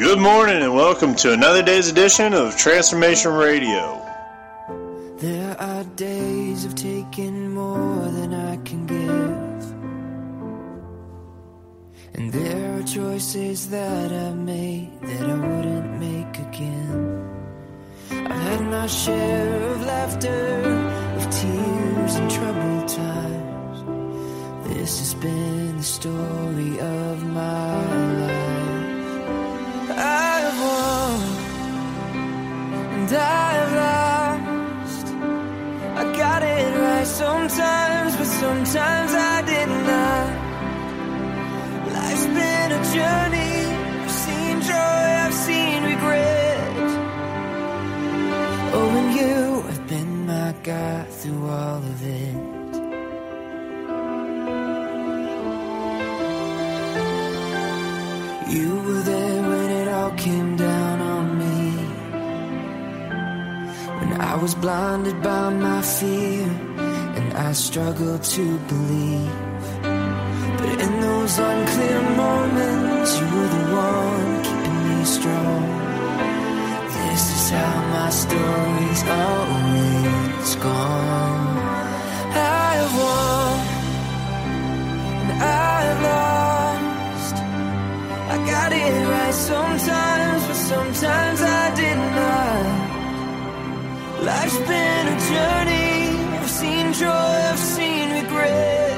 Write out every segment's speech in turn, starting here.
Good morning and welcome to another day's edition of Transformation Radio. There are days of taking more than I can give. And there are choices that I've made that I wouldn't make again. I've had my share of laughter, of tears and troubled times. This has been the story of my I've lost. I got it right sometimes, but sometimes I did not. Life's been a journey. I've seen joy, I've seen regret. Oh, and you have been my God through all of it. You were there when it all came down I was blinded by my fear and I struggled to believe. But in those unclear moments, you were the one keeping me strong. This is how my story's always gone. I've won and I've lost. I got it right sometimes, but sometimes I did not. Life's been a journey. I've seen joy, I've seen regret.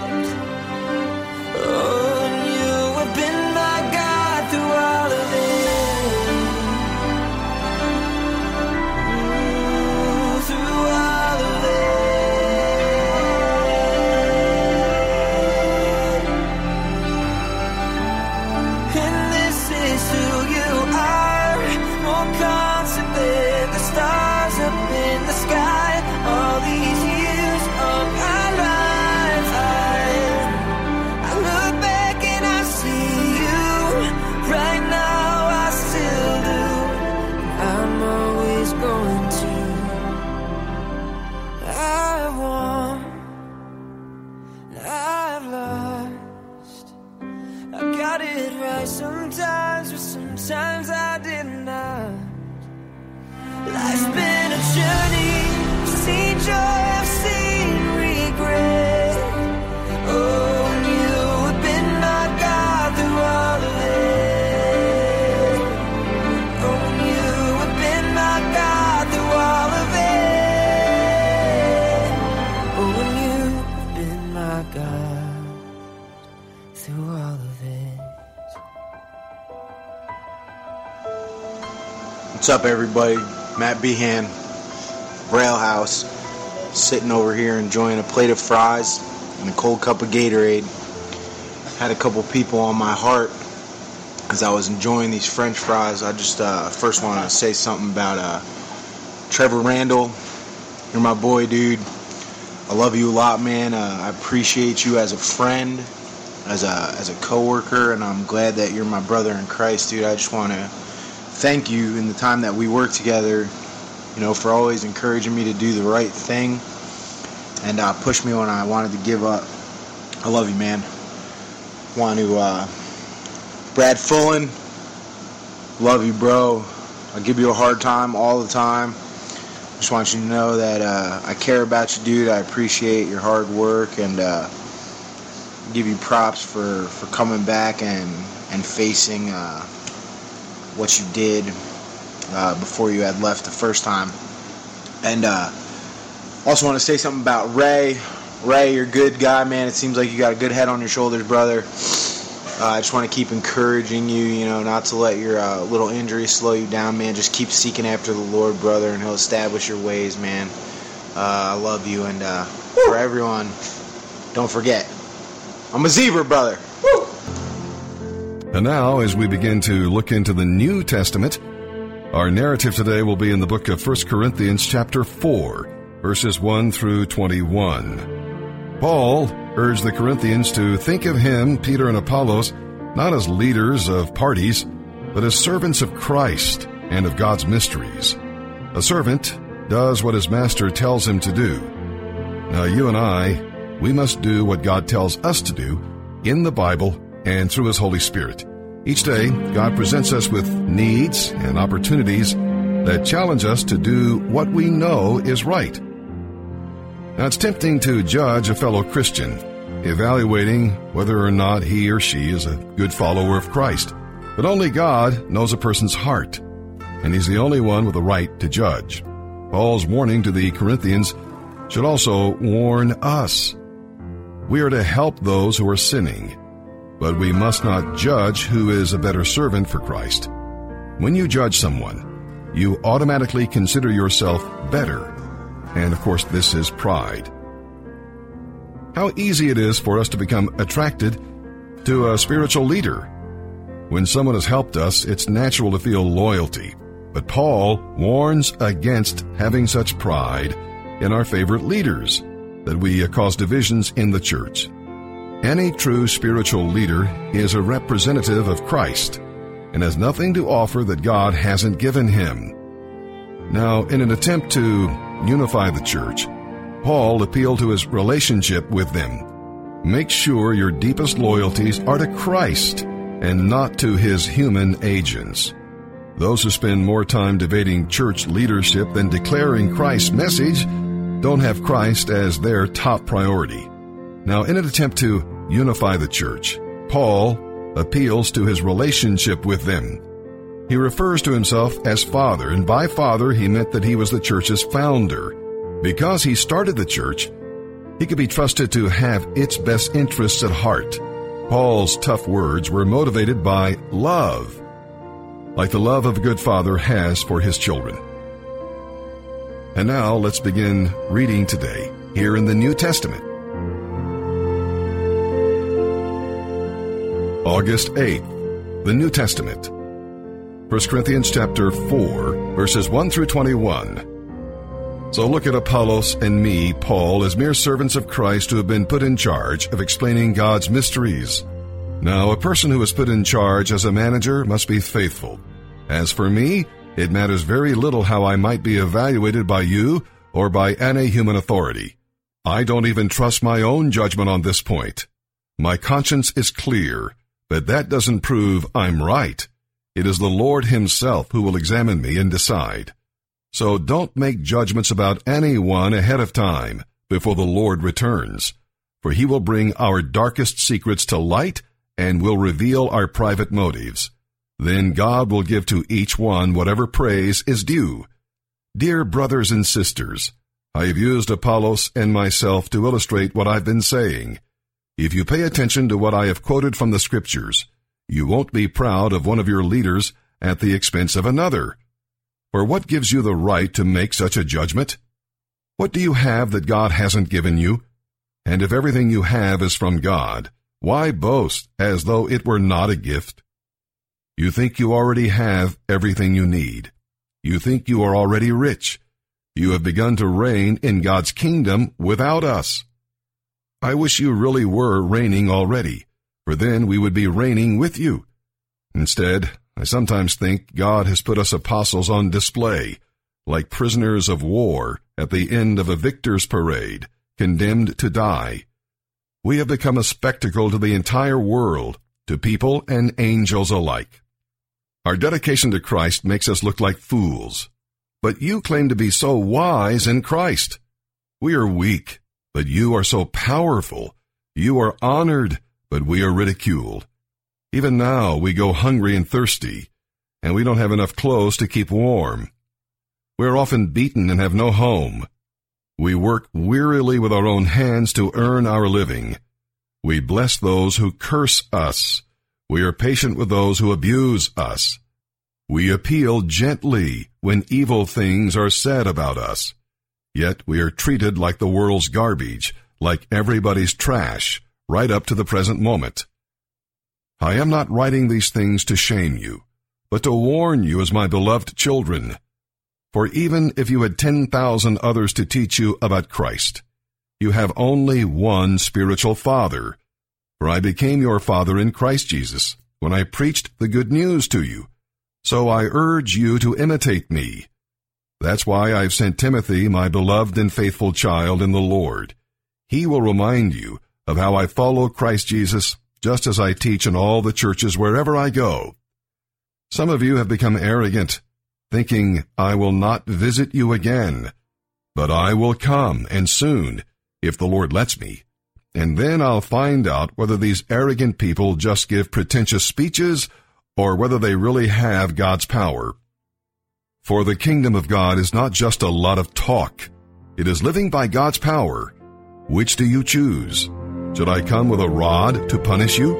What's up, everybody? Matt Behan, Braille House, sitting over here enjoying a plate of fries and a cold cup of Gatorade. Had a couple people on my heart as I was enjoying these French fries. I just uh, first want to say something about uh, Trevor Randall. You're my boy, dude. I love you a lot, man. Uh, I appreciate you as a friend, as a as a coworker, and I'm glad that you're my brother in Christ, dude. I just want to thank you in the time that we worked together, you know, for always encouraging me to do the right thing and uh, push me when I wanted to give up. I love you, man. Want to, uh, Brad Fullen, love you, bro. I give you a hard time all the time. Just want you to know that uh, I care about you, dude. I appreciate your hard work and uh, give you props for, for coming back and, and facing. Uh, what you did uh, before you had left the first time. And uh, also want to say something about Ray. Ray, you're a good guy, man. It seems like you got a good head on your shoulders, brother. Uh, I just want to keep encouraging you, you know, not to let your uh, little injury slow you down, man. Just keep seeking after the Lord, brother, and He'll establish your ways, man. Uh, I love you, and uh, for everyone, don't forget, I'm a zebra, brother. And now, as we begin to look into the New Testament, our narrative today will be in the book of 1 Corinthians, chapter 4, verses 1 through 21. Paul urged the Corinthians to think of him, Peter and Apollos, not as leaders of parties, but as servants of Christ and of God's mysteries. A servant does what his master tells him to do. Now, you and I, we must do what God tells us to do in the Bible and through His Holy Spirit. Each day, God presents us with needs and opportunities that challenge us to do what we know is right. Now, it's tempting to judge a fellow Christian, evaluating whether or not he or she is a good follower of Christ. But only God knows a person's heart, and He's the only one with the right to judge. Paul's warning to the Corinthians should also warn us. We are to help those who are sinning, but we must not judge who is a better servant for Christ. When you judge someone, you automatically consider yourself better. And of course, this is pride. How easy it is for us to become attracted to a spiritual leader. When someone has helped us, it's natural to feel loyalty. But Paul warns against having such pride in our favorite leaders that we cause divisions in the church. Any true spiritual leader is a representative of Christ and has nothing to offer that God hasn't given him. Now, in an attempt to unify the church, Paul appealed to his relationship with them. Make sure your deepest loyalties are to Christ and not to his human agents. Those who spend more time debating church leadership than declaring Christ's message don't have Christ as their top priority. Now, in an attempt to unify the church, Paul appeals to his relationship with them. He refers to himself as Father, and by Father he meant that he was the church's founder. Because he started the church, he could be trusted to have its best interests at heart. Paul's tough words were motivated by love, like the love of a good father has for his children. And now let's begin reading today here in the New Testament. August 8th, the New Testament. 1 Corinthians chapter 4, verses 1 through 21. So look at Apollos and me, Paul, as mere servants of Christ who have been put in charge of explaining God's mysteries. Now, a person who is put in charge as a manager must be faithful. As for me, it matters very little how I might be evaluated by you or by any human authority. I don't even trust my own judgment on this point. My conscience is clear, but that doesn't prove I'm right. It is the Lord Himself who will examine me and decide. So don't make judgments about anyone ahead of time before the Lord returns, for He will bring our darkest secrets to light and will reveal our private motives. Then God will give to each one whatever praise is due. Dear brothers and sisters, I have used Apollos and myself to illustrate what I've been saying. If you pay attention to what I have quoted from the scriptures, you won't be proud of one of your leaders at the expense of another. For what gives you the right to make such a judgment? What do you have that God hasn't given you? And if everything you have is from God, why boast as though it were not a gift? You think you already have everything you need. You think you are already rich. You have begun to reign in God's kingdom without us. I wish you really were reigning already, for then we would be reigning with you. Instead, I sometimes think God has put us apostles on display, like prisoners of war at the end of a victor's parade, condemned to die. We have become a spectacle to the entire world, to people and angels alike. Our dedication to Christ makes us look like fools. But you claim to be so wise in Christ. We are weak, but you are so powerful. You are honored, but we are ridiculed. Even now we go hungry and thirsty, and we don't have enough clothes to keep warm. We are often beaten and have no home. We work wearily with our own hands to earn our living. We bless those who curse us. We are patient with those who abuse us. We appeal gently when evil things are said about us. Yet we are treated like the world's garbage, like everybody's trash, right up to the present moment. I am not writing these things to shame you, but to warn you as my beloved children. For even if you had 10,000 others to teach you about Christ, you have only one spiritual father. For I became your father in Christ Jesus when I preached the good news to you. So I urge you to imitate me. That's why I've sent Timothy, my beloved and faithful child in the Lord. He will remind you of how I follow Christ Jesus just as I teach in all the churches wherever I go. Some of you have become arrogant, thinking, I will not visit you again. But I will come, and soon, if the Lord lets me. And then I'll find out whether these arrogant people just give pretentious speeches or whether they really have God's power. For the kingdom of God is not just a lot of talk. It is living by God's power. Which do you choose? Should I come with a rod to punish you?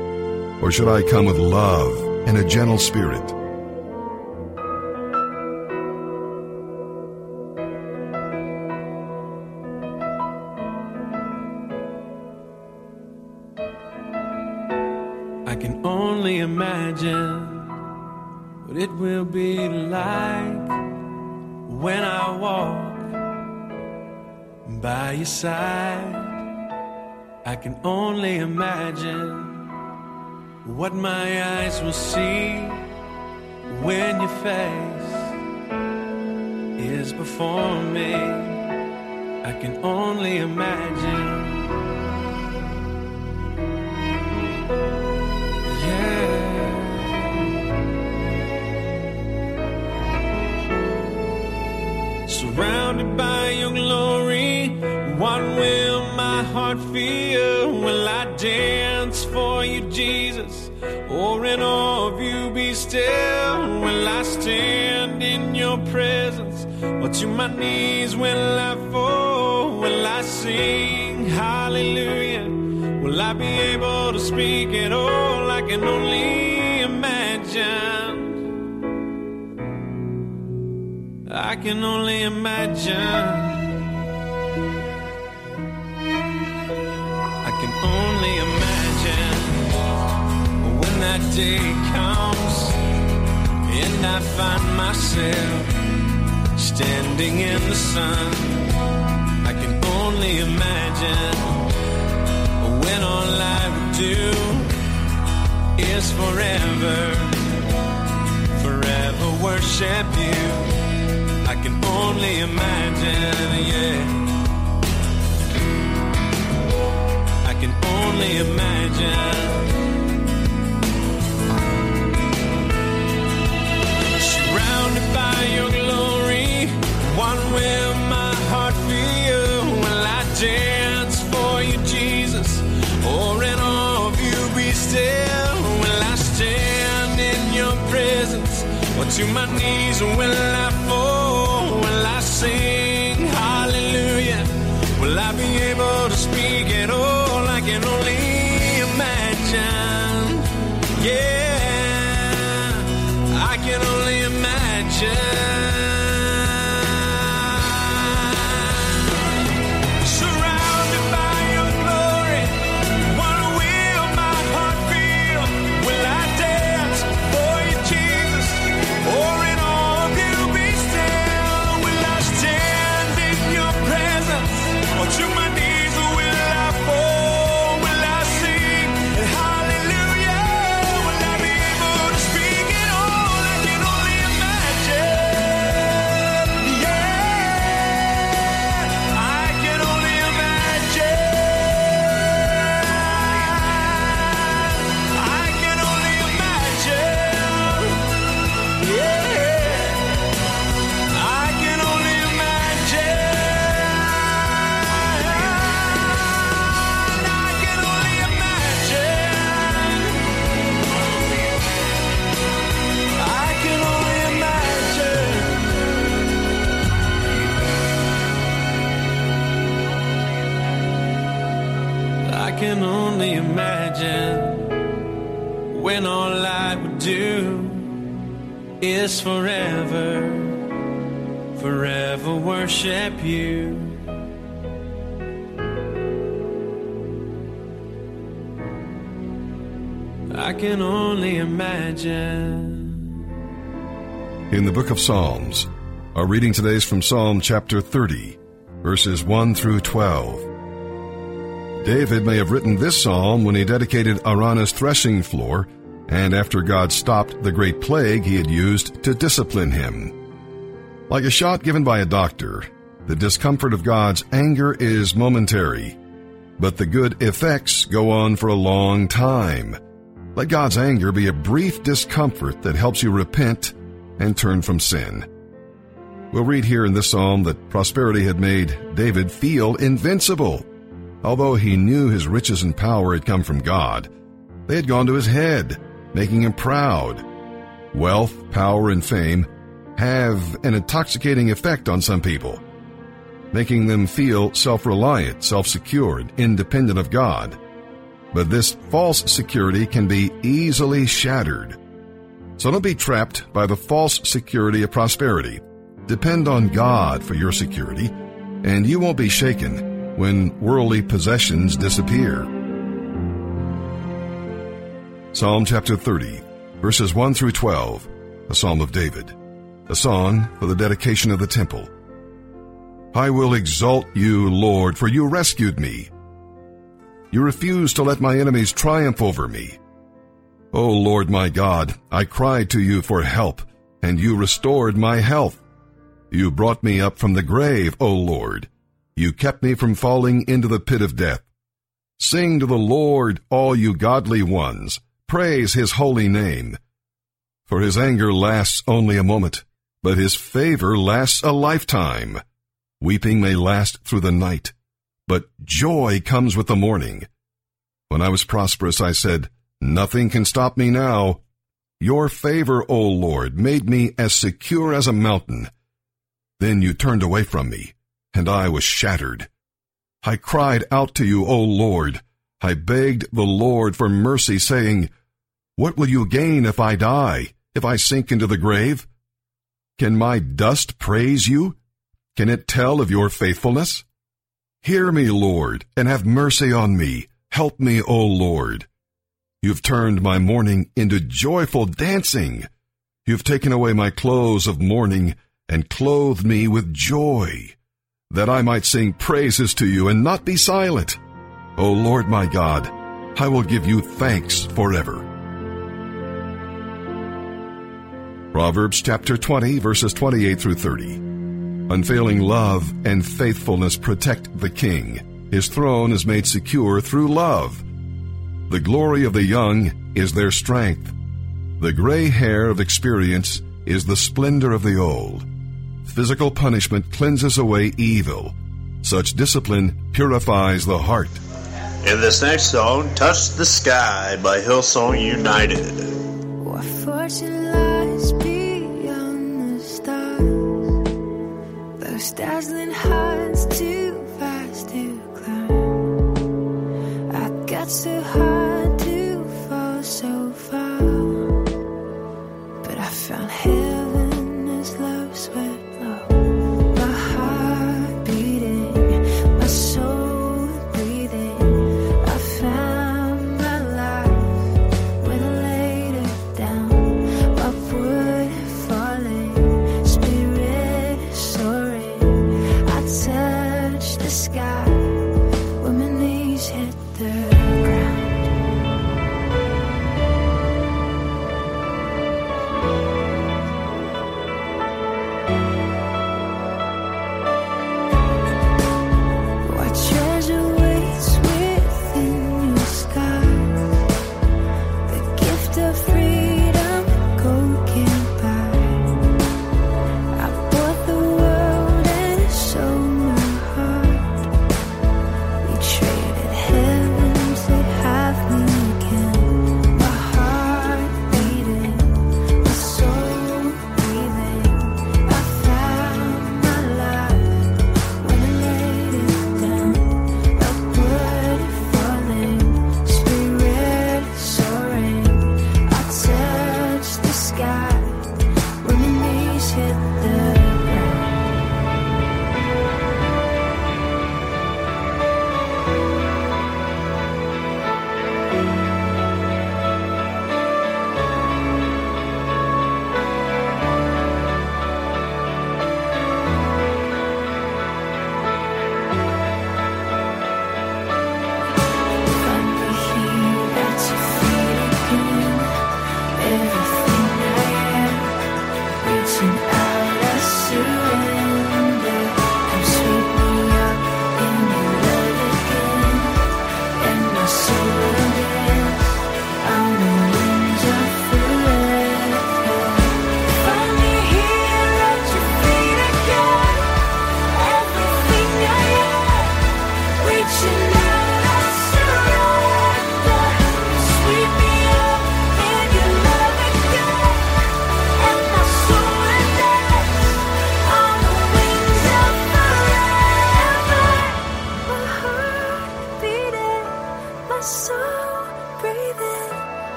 Or should I come with love and a gentle spirit? What my eyes will see when your face is before me. I can only imagine. Yeah. Surrounded by your glory, what will my heart feel? Will I Jesus? Awe of you be still? Will I stand in your presence? Or to my knees will I fall? Will I sing hallelujah? Will I be able to speak at all? I can only imagine. I can only imagine. That day comes and I find myself standing in the sun. I can only imagine when all I would do is forever, forever worship you. I can only imagine, yeah. I can only imagine. Your glory, will my heart? Will I dance for you, Jesus? Or in awe of you be still? Will I stand in your presence? Or to my knees will I can only imagine when all I would do is forever, forever worship you. I can only imagine. In the book of Psalms, our reading today is from Psalm chapter 30, verses 1 through 12. David may have written this psalm when he dedicated Araunah's threshing floor and after God stopped the great plague he had used to discipline him. Like a shot given by a doctor, the discomfort of God's anger is momentary, but the good effects go on for a long time. Let God's anger be a brief discomfort that helps you repent and turn from sin. We'll read here in this psalm that prosperity had made David feel invincible. Although he knew his riches and power had come from God, they had gone to his head, making him proud. Wealth, power, and fame have an intoxicating effect on some people, making them feel self-reliant, self-secured, independent of God. But this false security can be easily shattered. So don't be trapped by the false security of prosperity. Depend on God for your security, and you won't be shaken when worldly possessions disappear. Psalm chapter 30, verses 1 through 12, a psalm of David, a song for the dedication of the temple. I will exalt you, Lord, for you rescued me. You refused to let my enemies triumph over me. O Lord my God, I cried to you for help, and you restored my health. You brought me up from the grave, O Lord. You kept me from falling into the pit of death. Sing to the Lord, all you godly ones. Praise his holy name. For his anger lasts only a moment, but his favor lasts a lifetime. Weeping may last through the night, but joy comes with the morning. When I was prosperous, I said, Nothing can stop me now. Your favor, O Lord, made me as secure as a mountain. Then you turned away from me, and I was shattered. I cried out to you, O Lord. I begged the Lord for mercy, saying, What will you gain if I die, if I sink into the grave? Can my dust praise you? Can it tell of your faithfulness? Hear me, Lord, and have mercy on me. Help me, O Lord. You've turned my mourning into joyful dancing. You've taken away my clothes of mourning and clothed me with joy, that I might sing praises to you and not be silent. O Lord my God, I will give you thanks forever. Proverbs chapter 20 verses 28 through 30. Unfailing love and faithfulness protect the king. His throne is made secure through love. The glory of the young is their strength. The gray hair of experience is the splendor of the old. Physical punishment cleanses away evil. Such discipline purifies the heart. In this next song, Touch the Sky by Hillsong United. What fortune lies beyond the stars? Those dazzling heights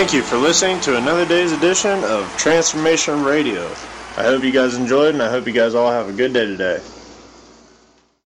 thank you for listening to another day's edition of Transformation Radio. I hope you guys enjoyed, and I hope you guys all have a good day today.